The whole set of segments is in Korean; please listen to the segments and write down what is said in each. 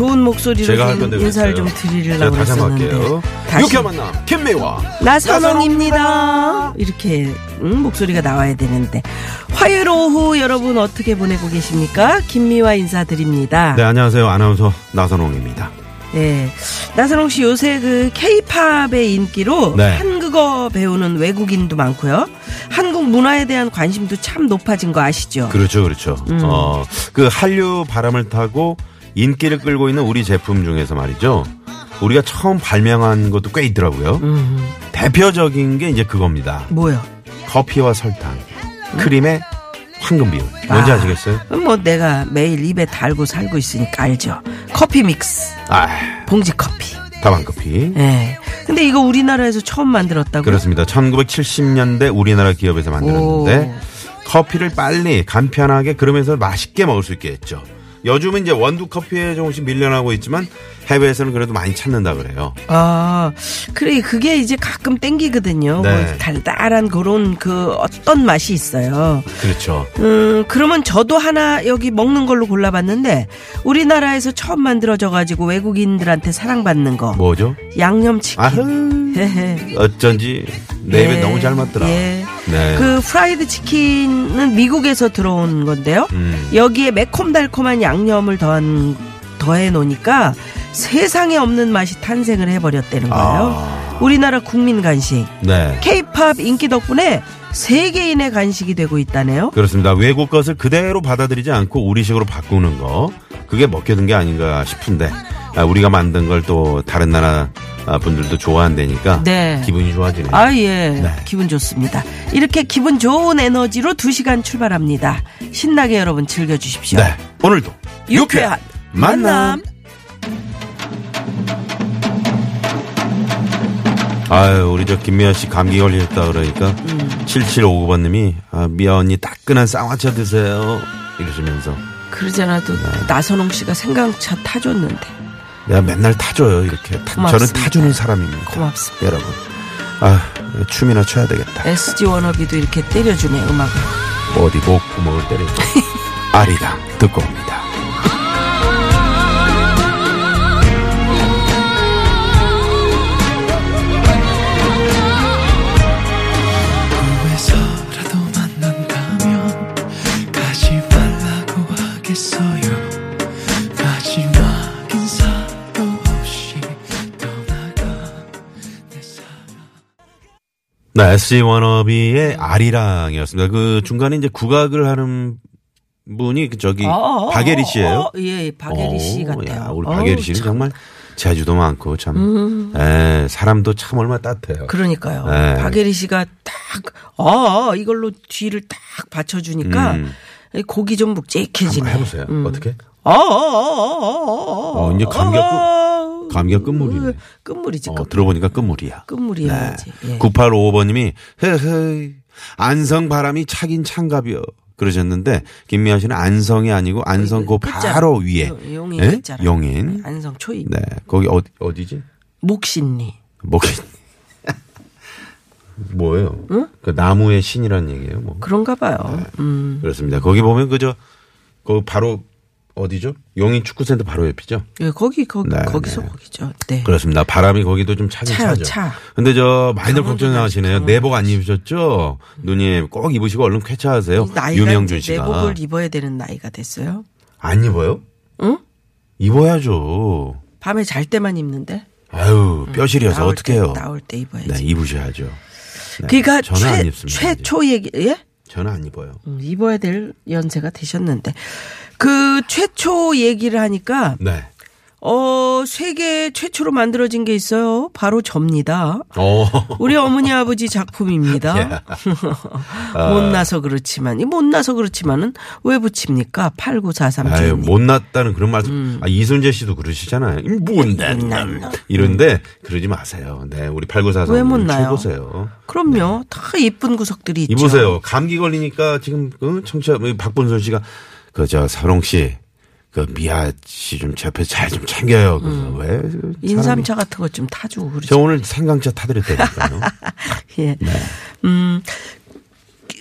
좋은 목소리로 제가 할좀 인사를. 좀 드리려고 다시 한번 할게요 유쾌한 만남 김미화 나선홍입니다. 이렇게 음, 목소리가 나와야 되는데 화요일 오후 여러분 어떻게 보내고 계십니까? 김미화 인사드립니다. 네 안녕하세요 아나운서 나선홍입니다 네. 나선홍 씨 요새 그 케이팝의 인기로 네. 한국어 배우는 외국인도 많고요. 한국 문화에 대한 관심도 참 높아진 거 아시죠? 그렇죠 그렇죠 음. 어 그 한류 바람을 타고 인기를 끌고 있는 우리 제품 중에서 말이죠 우리가 처음 발명한 것도 꽤 있더라고요 음, 대표적인 게 이제 그겁니다 뭐요? 커피와 설탕 크림의 황금 비율 뭔지 아. 아시겠어요? 뭐 내가 매일 입에 달고 살고 있으니까 알죠. 커피 믹스, 아 봉지 커피. 다방 커피 예. 근데 이거 우리나라에서 처음 만들었다고? 그렇습니다. 1970년대 우리나라 기업에서 만들었는데 커피를 빨리 간편하게 그러면서 맛있게 먹을 수 있게 했죠. 요즘은 이제 원두 커피에 조금씩 밀려나고 있지만 해외에서는 그래도 많이 찾는다 그래요. 아, 그래 그게 이제 가끔 땡기거든요. 네. 뭐 달달한 그런 그 어떤 맛이 있어요. 그렇죠. 음, 그러면 저도 하나 여기 먹는 걸로 골라봤는데 우리나라에서 처음 만들어져 가지고 외국인들한테 사랑받는 거 뭐죠? 양념치킨. 아흥. 헤헤. 어쩐지 내 입에 예, 너무 잘 맞더라. 예. 네. 그 프라이드 치킨은 미국에서 들어온 건데요. 음. 여기에 매콤달콤한 양념을 더한 더해 놓으니까 세상에 없는 맛이 탄생을 해버렸다는 거예요. 아. 우리나라 국민 간식 네. K-팝 인기 덕분에 세계인의 간식이 되고 있다네요. 그렇습니다. 외국 것을 그대로 받아들이지 않고 우리식으로 바꾸는 거 그게 먹혀든 게 아닌가 싶은데 아, 우리가 만든 걸 또 다른 나라 아, 분들도 좋아한다니까 네. 기분이 좋아지네요. 아, 예. 네. 기분 좋습니다. 이렇게 기분 좋은 에너지로 두 시간 출발합니다. 신나게 여러분 즐겨주십시오. 네. 오늘도 유쾌한 만남. 아유, 우리 저 김미아 씨 감기 걸리셨다 그러니까 음. 7759번님이 아, 미아 언니 따끈한 쌍화차 드세요. 이러시면서 그러잖아도 네. 나선홍 씨가 생강차 타줬는데 내가 맨날 타줘요 이렇게. 타- 저는 고맙습니다. 타주는 사람입니다. 고맙습니다. 여러분. 아, 춤이나 춰야 되겠다. SG 워너비도 이렇게 때려주네 음악을. 어디 목 구멍을 때리고 아리랑 듣고 옵니다. 꿈에서라도 만난다면 가지 말라고 하겠어요 네, SG 워너비의 아리랑이었습니다. 그 중간에 이제 국악을 하는 분이 그 저기 박예리 씨예요. 어, 예, 박예리 씨 오, 같아요. 야, 우리 박예리 씨는 참. 음. 정말 재주도 많고 참, 에, 사람도 참 얼마나 따뜻해요. 그러니까요. 네. 박예리 씨가 딱, 아, 이걸로 뒤를 딱 받쳐 주니까 음. 곡이 좀 묵직해지네. 해보세요. 음. 어떻게? 아, 아, 아, 아, 아, 어, 이제 감기가 아, 감기가 끝물이네. 끝물이지, 어, 끝물. 들어보니까 끝물이야. 끝물이야지. 예. 9855번님이 헤헤 안성 바람이 차긴 찬갑이요. 그러셨는데 김미아 씨는 안성이 아니고 안성 그. 바로 위에 요- 용인 예? 용인. 안성 초입. 네, 거기 어디 어디지? 목신리. 목이 뭐예요? 그 나무의 신이라는 얘기예요. 뭐 그런가 봐요. 네. 음. 그렇습니다. 거기 보면 그저 그 바로 어디죠? 용인 축구센터 바로 옆이죠. 예, 거기, 거기, 네, 거기서 네. 거기죠. 네. 그렇습니다. 바람이 거기도 좀 차긴 차요, 차죠. 차. 근데 저 많이들 걱정하시네요. 내복 안 입으셨죠? 누님 꼭 입으시고 얼른 쾌차하세요. 유명준 씨가 내복을 입어야 되는 나이가 됐어요. 안 입어요? 응? 입어야죠. 밤에 잘 때만 입는데. 아유 뼈시려서 나올 어떻게 때, 해요? 나올 때 입어야지. 네 입으셔야죠. 네, 그러니까 저는 안 최, 입습니다. 최초 얘기, 예? 저는 안 입어요. 음, 입어야 될 연세가 되셨는데. 그 최초 얘기를 하니까 네. 어, 세계 최초로 만들어진 게 있어요. 바로 접니다. 어. 우리 어머니 아버지 작품입니다. 예. 아. 못나서 그렇지만 이 못나서 그렇지만은 왜 붙입니까? 8943 아유, 주인님. 못났다는 그런 말씀. 음. 아, 이순재 씨도 그러시잖아요. 이 못난 놈. 이런데 그러지 마세요. 네, 우리 8943. 왜 못나요? 최고세요. 그럼요. 다 이쁜 구석들이 있죠. 이보세요. 감기 걸리니까 지금 그 청취자 우리 박본선 씨가 그 저 서롱 씨. 그 미아 씨 좀 제 옆에 잘 좀 챙겨요. 그 왜? 그 사람이- 음. 인삼차 같은 것 좀 타주고 저 그러죠. 오늘 생강차 타드렸다니까요. 예. 네. 음,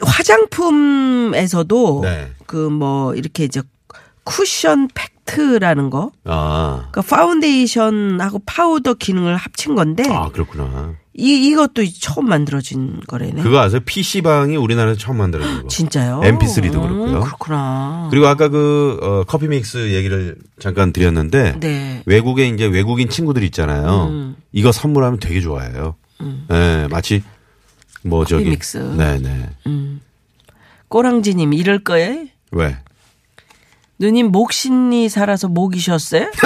화장품에서도 네. 그뭐 이렇게 이제 쿠션 팩트라는 거. 아, 그러니까 파운데이션하고 파우더 기능을 합친 건데 아 그렇구나. 이 이것도 처음 만들어진 거래네. 그거 아세요? PC방이 우리나라에서 처음 만들어진 거. 진짜요? MP3도 음, 그렇고요. 그렇구나. 그리고 아까 그 어, 커피 믹스 얘기를 잠깐 드렸는데 네. 외국에 이제 외국인 친구들 있잖아요. 음. 이거 선물하면 되게 좋아해요. 네, 마치 뭐 커피 저기 믹스. 네네. 꼬랑지님 이럴 거예요? 왜? 누님 목신이 살아서 목이 쉬었어요?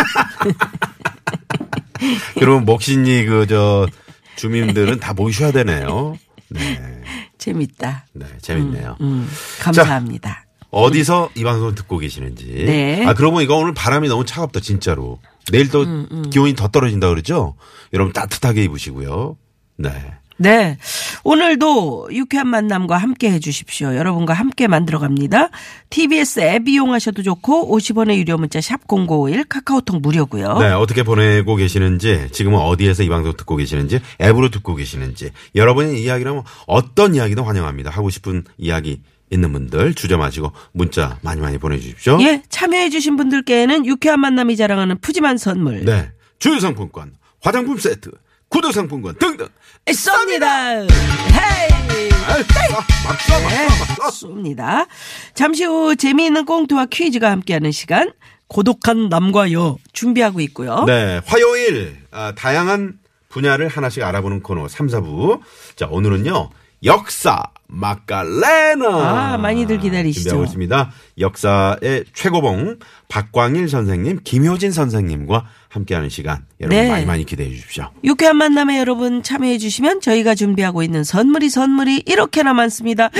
그러면 목신이 그 저 주민들은 다 모이셔야 되네요. 네, 재밌다. 네 재밌네요. 음, 감사합니다. 어디서 이 방송 듣고 계시는지. 네. 아, 그러고 보니까 오늘 바람이 너무 차갑다, 진짜로. 내일 또 음, 기온이 더 떨어진다 그러죠? 여러분 따뜻하게 입으시고요. 네. 네. 오늘도 유쾌한 만남과 함께 해주십시오. 여러분과 함께 만들어 갑니다. TBS 앱 이용하셔도 좋고 50원의 유료 문자 샵 0951 카카오톡 무료고요. 네, 어떻게 보내고 계시는지, 지금은 어디에서 이 방송 듣고 계시는지, 앱으로 듣고 계시는지, 여러분의 이야기라면 어떤 이야기도 환영합니다. 하고 싶은 이야기 있는 분들 주저 마시고 문자 많이 많이 보내주십시오. 예, 참여해주신 분들께는 유쾌한 만남이 자랑하는 푸짐한 선물. 네. 주유상품권, 화장품 세트, 구두상품권 등등. 쏩니다. 헤이! 아이, 쏴, 막 쏴, 막 네, 쏴, 막 쏴. 쏩니다. 잠시 후 재미있는 꽁트와 퀴즈가 함께하는 시간 고독한 남과 여 준비하고 있고요. 네, 화요일 아, 다양한 분야를 하나씩 알아보는 코너 3, 4부. 자, 오늘은요. 역사 마카레나. 아, 많이들 기다리시죠. 준비하고 있습니다. 역사의 최고봉 박광일 선생님, 김효진 선생님과 함께하는 시간 여러분 네. 많이 많이 기대해 주십시오. 유쾌한 만남에 여러분 참여해 주시면 저희가 준비하고 있는 선물이 선물이 이렇게나 많습니다.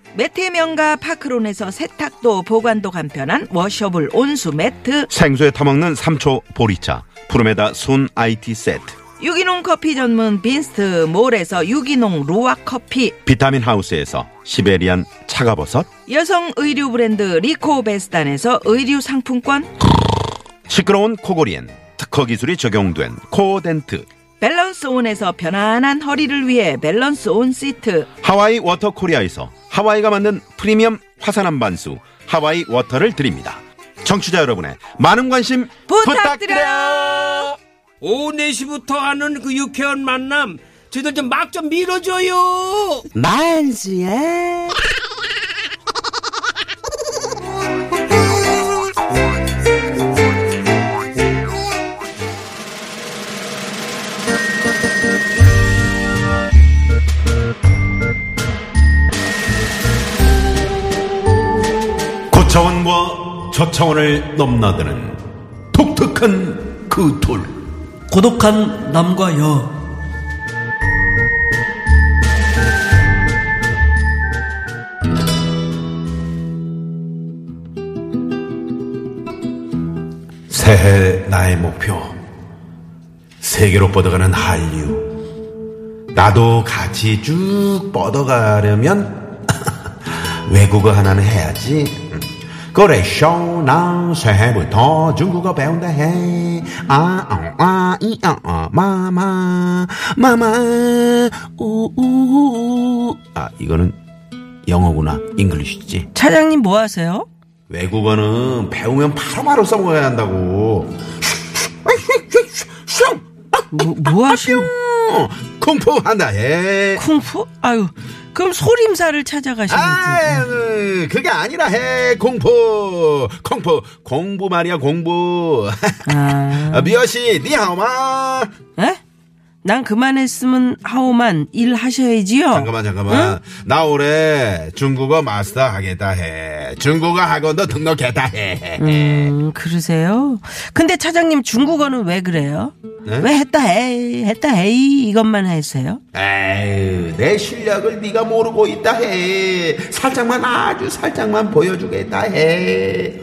매트의 명가 파크론에서 세탁도 보관도 간편한 washable 온수 매트. 생수에 타먹는 삼초 보리차, 푸르메다 순 IT 세트, 유기농 커피 전문 빈스트 몰에서 유기농 루아 커피. 비타민 하우스에서 시베리안 차가버섯, 여성 의류 브랜드 리코베스단에서 의류 상품권. 시끄러운 코골이엔 특허 기술이 적용된 코덴트, 밸런스 온에서 편안한 허리를 위해 밸런스 온 시트 하와이 워터 코리아에서 하와이가 만든 프리미엄 화산 암반수 하와이 워터를 드립니다. 청취자 여러분의 많은 관심 부탁드려요. 오후 4시부터 하는 그 유쾌한 만남 저희들 좀 막좀 밀어줘요 만수야. 차원과 저 차원을 넘나드는 독특한 그 돌. 고독한 남과 여. 새해 나의 목표. 세계로 뻗어가는 한류. 나도 같이 쭉 뻗어가려면 외국어 하나는 해야지. 그래, 쇼나 새해부터 중국어 배운다 해. 아, 어, 아, 이, 어, 어, 마마, 마마, 우, 우, 우. 아, 이거는 영어구나. 잉글리시지. 차장님 뭐 하세요? 외국어는 배우면 바로바로 써먹어야 한다고. 뭐, 뭐 하시는 어, 쿵푸 한다 해. 쿵푸? 아유, 그럼 소림사를 찾아가시는지. 아, 그게 아니라 해. 공부. 공부. 공부 말이야, 공부. 아, 미어 씨, 니하오마. 에? 난 그만했으면 하오만 일 하셔야지요. 잠깐만, 잠깐만. 나 올해 중국어 마스터 하겠다 해. 중국어 학원도 등록했다 해. 음, 그러세요? 근데 차장님 중국어는 왜 그래요? 네? 왜 했다 해, 했다 해, 이것만 하세요? 에휴, 내 실력을 네가 모르고 있다 해. 살짝만 아주 살짝만 보여주겠다 해.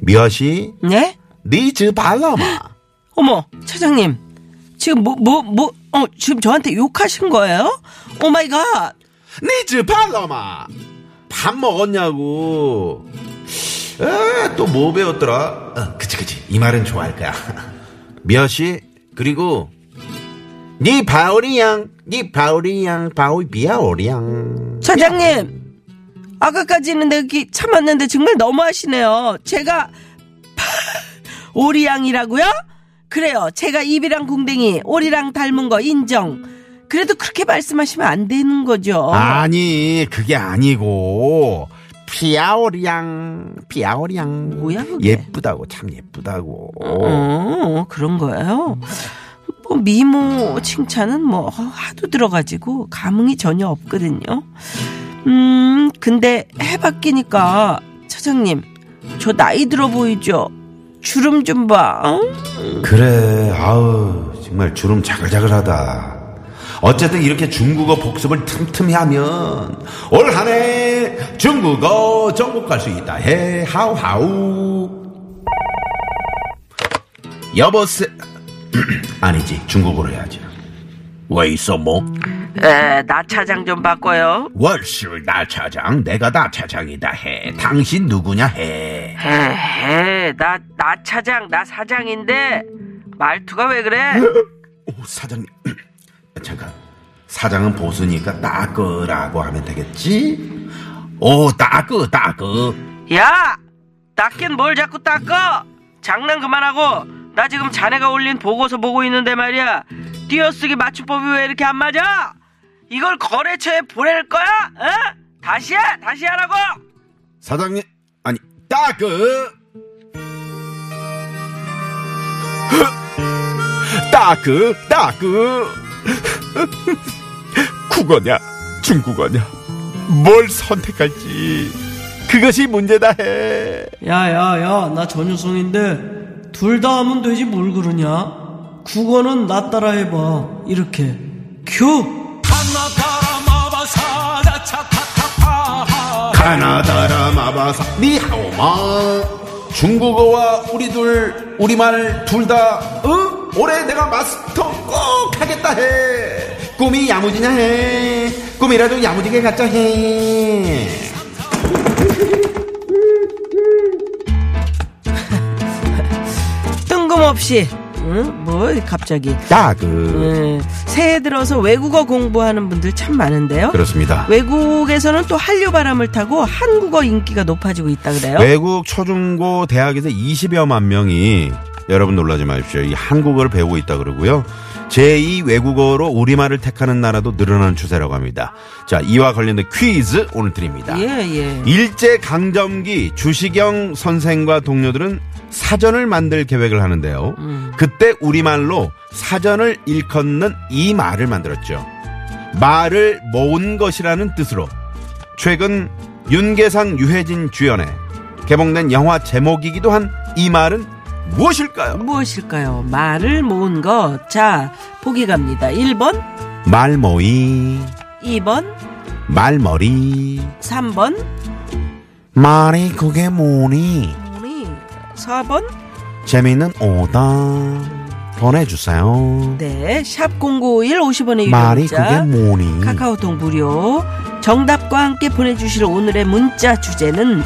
미어 씨, 네? 你吃饭了吗. 어머, 차장님. 지금 뭐, 뭐, 뭐, 어, 지금 저한테 욕하신 거예요? Oh my god. 你吃饭了吗. 밥 먹었냐고. 또뭐 배웠더라? 어, 그치 그치 이 말은 좋아할 거야. 미어 씨 그리고 니 바오리 양 니 바오리 양 바오이 비아오리양. 차장님. 아까까지는 내가 참았는데 정말 너무하시네요. 제가 오리양이라고요? 그래요. 제가 입이랑 궁뎅이, 오리랑 닮은 거 인정. 그래도 그렇게 말씀하시면 안 되는 거죠. 아니 그게 아니고 피아오리양 피아오리양. 뭐야, 그게? 예쁘다고 참 예쁘다고. 어, 그런 거예요. 뭐 미모 칭찬은 뭐 하도 들어가지고 감흥이 전혀 없거든요. 음, 근데 해 바뀌니까 차장님, 저 나이 들어 보이죠? 주름 좀 봐. 어? 그래, 아우, 정말 주름 자글자글하다. 어쨌든 이렇게 중국어 복습을 틈틈이 하면 올 한 해 중국어 전국 갈 수 있다 해 하우 하우 여보세 아니지 중국어로 해야지 왜 있어 뭐 에, 나 차장 좀 바꿔요. 월술 나 차장 내가 나 차장이다 해 당신 누구냐 해 에헤, 나, 나 차장, 나 사장인데 말투가 왜 그래? 오, 사장님. 잠깐. 사장은 보수니까 따끄라고 하면 되겠지? 오, 따끄, 따끄. 야! 닦긴 뭘 자꾸 닦어! 장난 그만하고 나 지금 자네가 올린 보고서 보고 있는데 말이야 띄어쓰기 맞춤법이 왜 이렇게 안 맞아? 이걸 거래처에 보낼 거야? 어? 다시 해! 다시 하라고! 사장님, 아니, 따끄. 따끄, 따끄. 국어냐, 중국어냐, 뭘 선택할지. 그것이 문제다 해. 야 야 야 나 전유성인데 둘 다 하면 되지 뭘 그러냐 국어는 나 따라 해봐 이렇게 큐 가나다라 마바사. 니하오마. 중국어와 우리 둘 우리말 둘다 어? 올해 내가 마스터 꼭 하겠다 해. 꿈이 야무지냐 해. 꿈이라도 야무지게 갖자 해. 뜬금없이 응? 뭐 갑자기 따그 음, 새해 들어서 외국어 공부하는 분들 참 많은데요 그렇습니다 외국에서는 또 한류 바람을 타고 한국어 인기가 높아지고 있다 그래요 외국 초중고 대학에서 20여만 명이 여러분 놀라지 마십시오. 이 한국어를 배우고 있다 그러고요. 제2 외국어로 우리말을 택하는 나라도 늘어나는 추세라고 합니다. 자, 이와 관련된 퀴즈 오늘 드립니다. 예, 예. 일제 강점기 주시경 선생과 동료들은 사전을 만들 계획을 하는데요. 그때 우리말로 사전을 일컫는 이 말을 만들었죠. 말을 모은 것이라는 뜻으로 최근 윤계상 유해진 주연의 개봉된 영화 제목이기도 한 이 말은 무엇일까요? 무엇일까요? 말을 모은 것. 자, 보기 갑니다. 1번, 말모이, 2번, 말머리, 3번, 말이 그게 뭐니? 4번. 재미있는 오답 보내주세요. 네, 샵 0951 50원의 유료 말이. 그게 뭐니? 카카오톡 무료. 정답과 함께 보내주실 오늘의 문자 주제는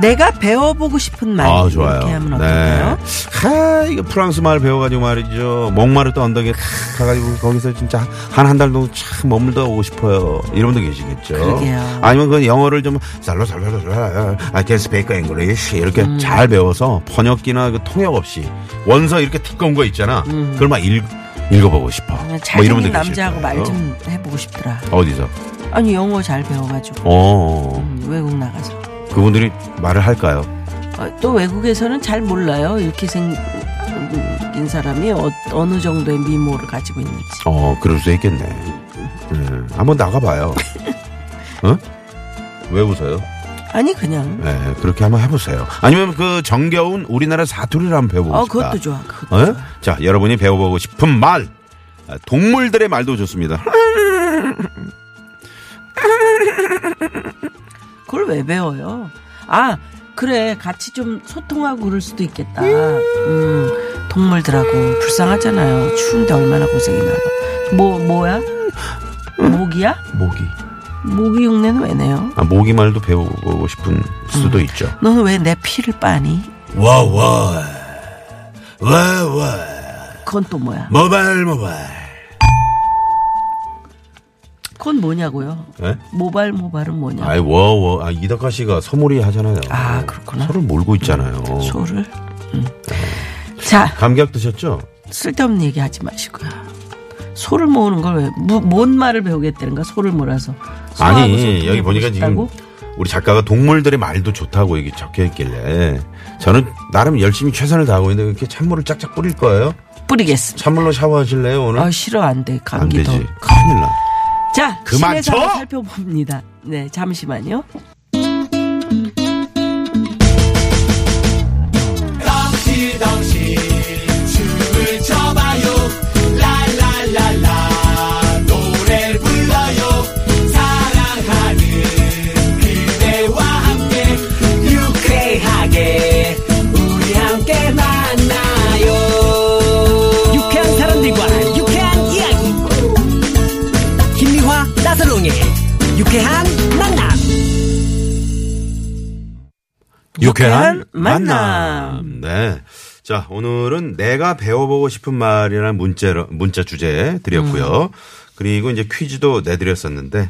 내가 배워보고 싶은 말 아, 좋아요. 이렇게 하면 네. 어떨까요? 하, 이거 프랑스 말 배워가지고 말이죠. 목마르 언덕에 가가지고 거기서 진짜 한 한 달 정도 참 머물다 오고 싶어요. 이런 분도 계시겠죠. 그러게요. 아니면 그 영어를 좀 살로 살로 살로 I can speak English 이렇게 음. 잘 배워서 번역기나 그 통역 없이 원서 이렇게 두꺼운 거 있잖아. 그걸 막 읽, 읽어보고 싶어. 뭐 이런 음. 분들 남자하고 말. 좀 해보고 싶더라. 어디서? 아니 영어 잘 배워가지고 어, 음, 외국 나가서 그분들이 말을 할까요? 어, 또 외국에서는 잘 몰라요. 이렇게 생긴 사람이 어, 어느 정도의 미모를 가지고 있는지. 어, 그럴 수 있겠네. 음, 한번 나가봐요. 어? 왜 웃어요? 아니 그냥. 네, 그렇게 한번 해보세요. 아니면 그 정겨운 우리나라 사투리를 한번 배워보고 어 싶다. 그것도 좋아. 그것도 어? 좋아. 자, 여러분이 배워보고 싶은 말. 아, 동물들의 말도 좋습니다. 그걸 왜 배워요? 아 그래 같이 좀 소통하고 그럴 수도 있겠다. 음, 동물들하고 불쌍하잖아요. 추운데 얼마나 고생이 많아. 뭐 뭐야? 모기야? 모기. 모기 흉내는 왜 내요? 아, 모기 말도 배워보고 싶은 수도 있죠. 너는 왜 내 피를 빠니? 와, 와. 와, 와. 그건 또 뭐야? 모발, 모발. 그건 뭐냐고요? 예? 모발 모발은 뭐냐? 아이, 워, 워. 아, 이덕화 씨가 소몰이 하잖아요. 아, 그렇구나. 소를 몰고 있잖아요. 소를. 음. 자 감기약 드셨죠? 쓸데없는 얘기 하지 마시고요. 소를 모으는 걸 왜, 뭐, 뭔 말을 배우겠다는가, 소를 몰아서. 아니 여기 보니까 싶다고? 지금 우리 작가가 동물들의 말도 좋다고 여기 적혀 있길래 저는 나름 열심히 최선을 다하고 있는데 이렇게 찬물을 짝짝 뿌릴 거예요? 뿌리겠습니다. 찬물로 샤워하실래요 오늘? 아, 싫어, 안 돼. 안 감기도. 되지. 큰일 나. 자, 그만 쳐! 살펴봅니다. 네, 잠시만요. 유쾌한 만남. 네. 자, 오늘은 내가 배워보고 싶은 말이라는 문자로, 문자 주제 드렸고요. 음. 그리고 이제 퀴즈도 내드렸었는데,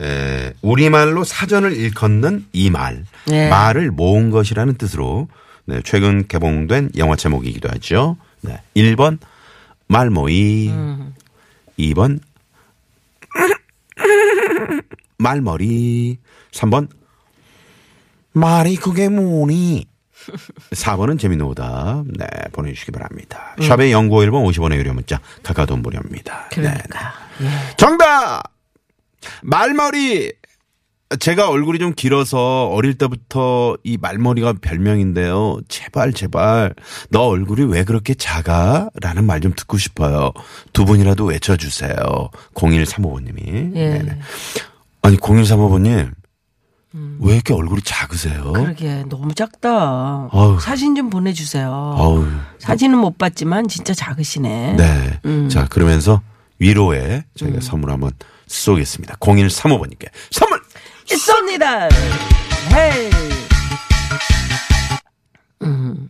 에, 우리말로 사전을 일컫는 이 말. 네. 말을 모은 것이라는 뜻으로, 네, 최근 개봉된 영화 제목이기도 하죠. 네. 1번, 말모이. 음. 2번, 말머리. 3번, 말이 그게 뭐니? 4번은 재미있는 오답. 네, 보내주시기 바랍니다. 샵의 연구 1번 50원의 유료 문자, 카카오돈 무료입니다. 네. 그러니까. 예. 정답! 말머리! 제가 얼굴이 좀 길어서 어릴 때부터 이 말머리가 별명인데요. 제발, 제발. 너 얼굴이 왜 그렇게 작아? 라는 말 좀 듣고 싶어요. 두 분이라도 외쳐주세요. 0135번님이. 예. 아니, 0135번님. 왜 이렇게 얼굴이 작으세요? 그러게, 너무 작다. 어우. 사진 좀 보내주세요. 어우. 사진은 못 봤지만 진짜 작으시네. 네. 음. 자, 그러면서 위로에 저희가 선물 한번 쏘겠습니다. 0135번님께 선물! 쏩니다. 헤이. 음.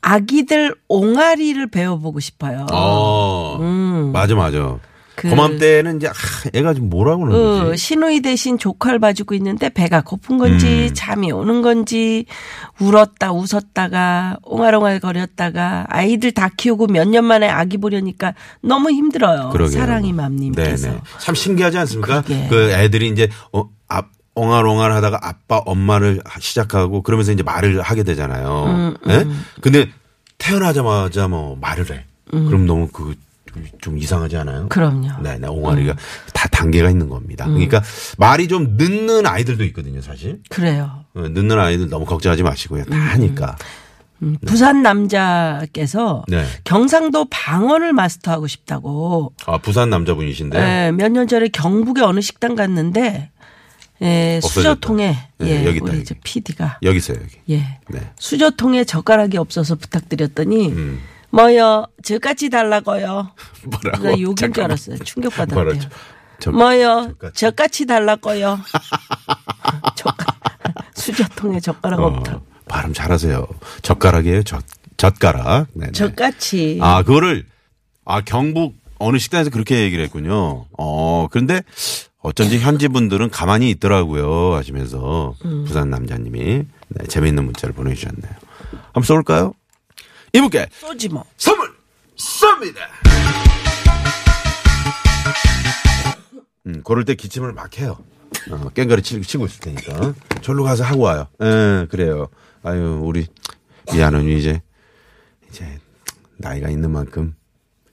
아기들 옹알이를 배워보고 싶어요. 어, 음. 맞아, 맞아. 그- 고맘때는 이제, 아, 애가 지금 뭐라고 그러는 어, 거지? 신우이 대신 조카를 봐주고 있는데 배가 고픈 건지 음. 잠이 오는 건지 울었다 웃었다가 옹알옹알 거렸다가 아이들 다 키우고 몇 년 만에 아기 보려니까 너무 힘들어요. 그러게요. 사랑이 맘님께서. 네네. 참 신기하지 않습니까? 그러게. 그 애들이 이제, 어, 아, 옹알옹알 하다가 아빠, 엄마를 시작하고 그러면서 이제 말을 하게 되잖아요. 음, 예? 근데 태어나자마자 뭐 말을 해. 그럼 너무 그, 좀 이상하지 않아요? 그럼요. 네, 네, 옹알이가 다 단계가 있는 겁니다. 그러니까 말이 좀 늦는 아이들도 있거든요, 사실. 그래요. 어, 늦는 아이들 너무 걱정하지 마시고요. 다 하니까. 부산 남자께서 네. 경상도 방언을 마스터하고 싶다고 아, 부산 남자분이신데. 예, 몇년 전에 경북의 어느 식당 갔는데 예, 없어졌다. 수저통에 네, 예, 여기 우리 여기. 이제 PD가 여기 있어요, 여기. 예. 네. 수저통에 젓가락이 없어서 부탁드렸더니 음. 뭐요 저같이 달라고요. 뭐라고? 나 욕인 줄. 알았어요. 저- 뭐요. 저같이 달라고요. 젓가- 수저통에 젓가락 어, 없다. 발음 잘하세요. 젓가락이에요. 젓, 젓가락. 네네. 젓같이. 아, 그거를, 아, 경북 어느 식당에서 그렇게 얘기를 했군요. 어, 그런데 어쩐지 현지 분들은 가만히 있더라고요. 하시면서 부산 남자님이 네, 재미있는 문자를 보내주셨네요. 한번 쏠까요? 이분께 쏘지 뭐. 선물 쏩니다. 음, 그럴 때 기침을 막 해요. 어, 깽가리 치고, 치고 있을 테니까. 절로 가서 하고 와요. 예, 그래요. 아유, 우리, 미아는 이제, 이제, 나이가 있는 만큼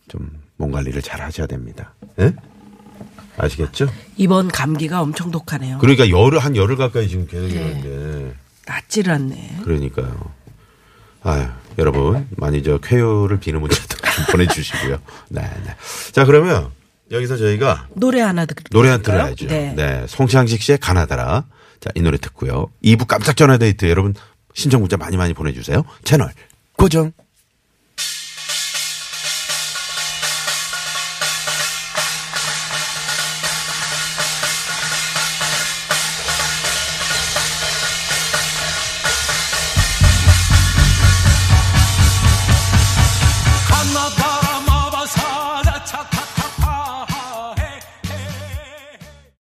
좀 몸 관리를 잘 하셔야 됩니다. 예? 아시겠죠? 이번 감기가 엄청 독하네요. 그러니까 열흘, 한 열흘 가까이 지금 계속 이러는데. 낫지를 않네. 그러니까요. 아유, 여러분, 많이 저 쾌유를 비는 문자도 좀 보내주시고요. 네, 네. 자, 그러면 여기서 저희가 노래 하나 듣 노래 한 들어야죠. 네. 네. 송창식 씨의 가나다라. 자, 이 노래 듣고요. 2부 깜짝 전화 데이트 여러분 신청 문자 많이 많이 보내주세요. 채널 고정.